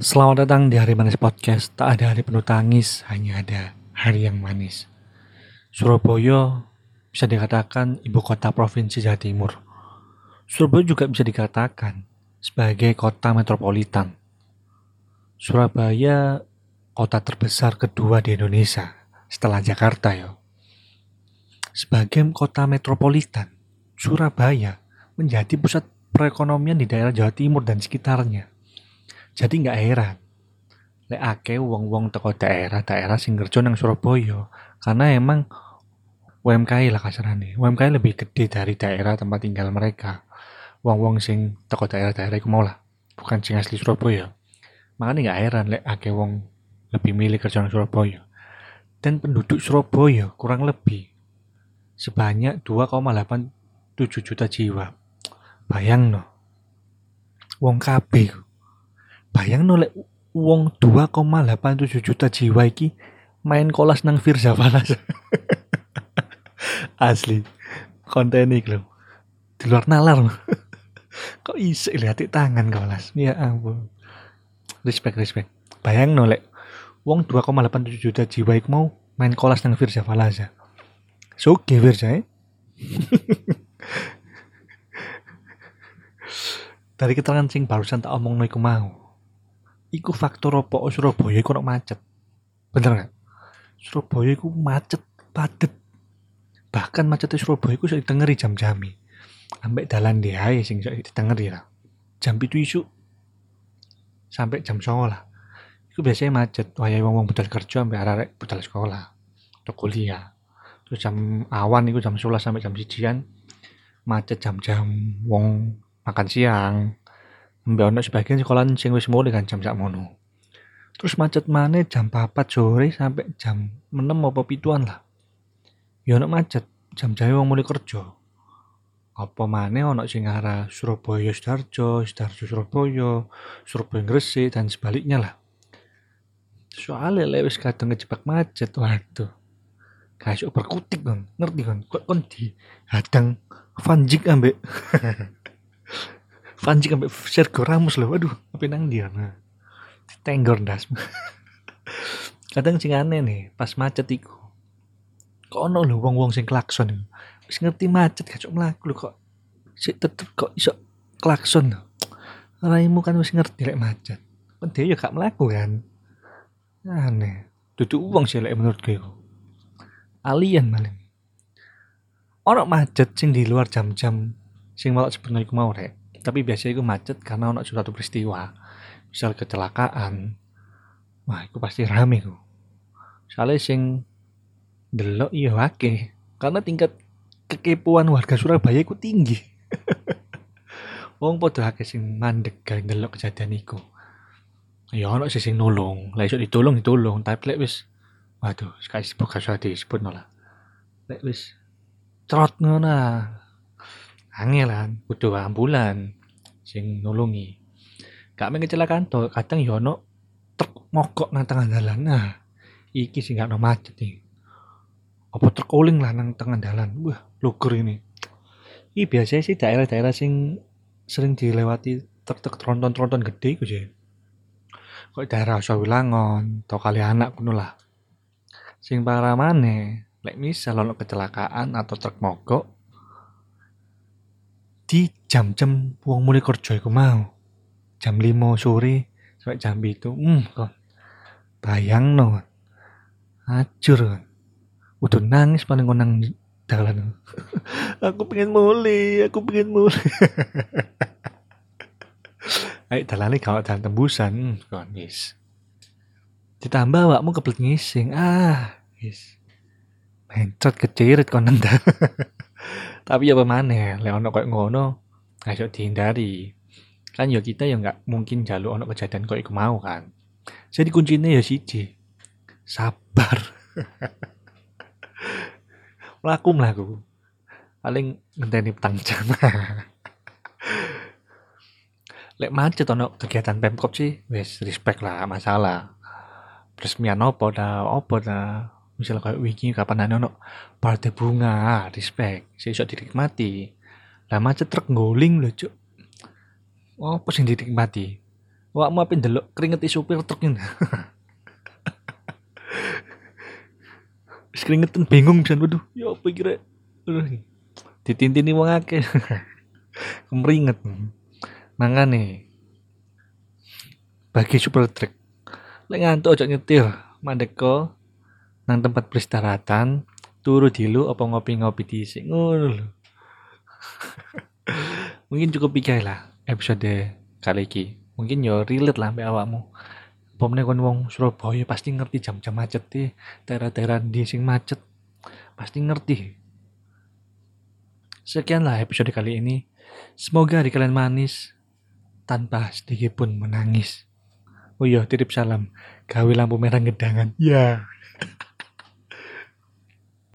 Selamat datang di Hari Manis Podcast. Tak ada hari penuh tangis, hanya ada hari yang manis. Surabaya bisa dikatakan ibu kota provinsi Jawa Timur. Surabaya juga bisa dikatakan sebagai kota metropolitan. Surabaya kota terbesar kedua di Indonesia setelah Jakarta ya. Sebagai kota metropolitan, Surabaya menjadi pusat perekonomian di daerah Jawa Timur dan sekitarnya jadi nggak heran lek ake wong-wong teko daerah-daerah sing kerja nang Surabaya karena emang UMKM lah kasarane. UMKM lebih gede dari daerah tempat tinggal mereka. Wong-wong sing teko daerah-daerah iku mau lah, bukan sing asli Surabaya. Makanya nggak heran lek ake wong lebih milih kerja nang Surabaya. Dan penduduk Surabaya kurang lebih sebanyak 2,87 juta jiwa. Bayang no. Wong kabeh bayang nolek uang 2,87 juta jiwa iki main kolas nang Firza Falas asli. Konten iki di luar nalar. Kok isi lihat tangan kolas. Ya ampun. Respect respect. Bayang nolek uang 2,87 juta jiwa iku mau main kolas nang Firza Falas ya. Suge Firza eh? dari keterangan sing barusan tak omong iku mau iku faktor apa Surabaya iku ono macet. Bener gak? Surabaya iku macet, padet. Bahkan macetnya Surabaya iku iso ditengeri jam-jami. Ambek dalan ae sing iso ditengeri lah. Jam itu isu sampai jam 9 lah. Iku biasanya macet, wayahe wong-wong budal kerja ambek arek budal sekolah atau kuliah. Terus jam awan iku jam 11 sampai jam 1 macet jam-jam wong makan siang Mbak ono sebagian sekolah sing wis mulai kan jam mono. Terus macet mana jam 4 sore sampai jam 6 apa pituan lah. Ya ono macet jam jam wong mulai kerja. Apa mana ono sing arah Surabaya Sidoarjo, Sidoarjo Surabaya, Surabaya Gresik dan sebaliknya lah. Soalnya lewis kadang ngejebak macet, waduh. Kasih berkutik kan, ngerti kan? Kok kon di hadang fanjik ambek Vanji sampai Sergio Ramos loh. Waduh apa nang dia? Nah tenggor das kadang sing aneh nih pas macet iku. Kok ono lho wong-wong sing klakson wis ngerti macet gak cok mlaku lho kok. Sik tetep kok iso klakson. Raimu kan wis ngerti lek macet. Kan dia ya gak mlaku kan? Aneh. Duduk uang sih lek menurut gue alien malah ono macet sing di luar jam-jam sing malah sebenarnya mau rek tapi biasanya itu macet karena ono suatu peristiwa. Misal kecelakaan wah itu pasti rame ku soalnya sing delok iya wake karena tingkat kekepuan warga Surabaya itu tinggi. Wong padha akeh sing mandek gawe delok kejadian iku. Ya ono sih sing nolong lah iso ditolong ditolong tapi lek wis waduh sekali sebut kasih disebut nolah lek wis trot ngono angelan butuh ambulan sing nulungi. Gak kecelakaan tuh kadang yono ya truk mogok nang tengah jalan nah iki sih gak no macet nih apa truk uling lah nang tengah jalan wah lugur ini. Ini biasanya sih daerah-daerah sing sering dilewati truk-truk tronton-tronton gede gitu sih kok daerah Sawilangon atau kali anak kuno lah. Sing para mana lek misal ono kecelakaan atau truk mogok di jam-jam wong mulai kerja iku mau. Jam 5 sore sampai jam itu, hmm kon. Bayang no. Acur kon. Udah nangis paling nang dalan. aku pengen mulai, aku pengen mulai. Ayo dalane kalau dalan tembusan, hmm, kon wis. Ditambah awakmu kebelet ngising. Ah, wis. Mencot kecirit kon nang tapi ya mana lek ono koyo ngono ayo dihindari. Kan ya kita ya nggak mungkin jalur ono kejadian kok iku mau kan. Jadi kuncinya ya siji sabar. Melaku melaku paling ngenteni petang jam. Lek macet ono kegiatan pemkop sih wes respect lah masalah. Resmian opo dah opo dah misalnya kayak wingi kapan ana ono partai bunga respect sih iso dinikmati lah macet truk ngoling lho cuk apa sing dinikmati Awakmu ape ndelok keringeti supir truk ini. Keringetan bingung bisa waduh, ya apa kira. Ditintini wong akeh. Kemringet. Mangane bagi supir truk lek ngantuk ojo nyetir mandeko nang tempat peristirahatan turu dilu apa ngopi-ngopi dhisik ngono mungkin cukup iki lah episode kali ini mungkin yo relate lah mbak awakmu. Pomne kon wong Surabaya pasti ngerti jam-jam macet di daerah-daerah di sing macet pasti ngerti. Sekianlah episode kali ini. Semoga di kalian manis tanpa sedikit pun menangis. Oh iya titip salam. Gawe lampu merah ngedangan. Ya. yeah.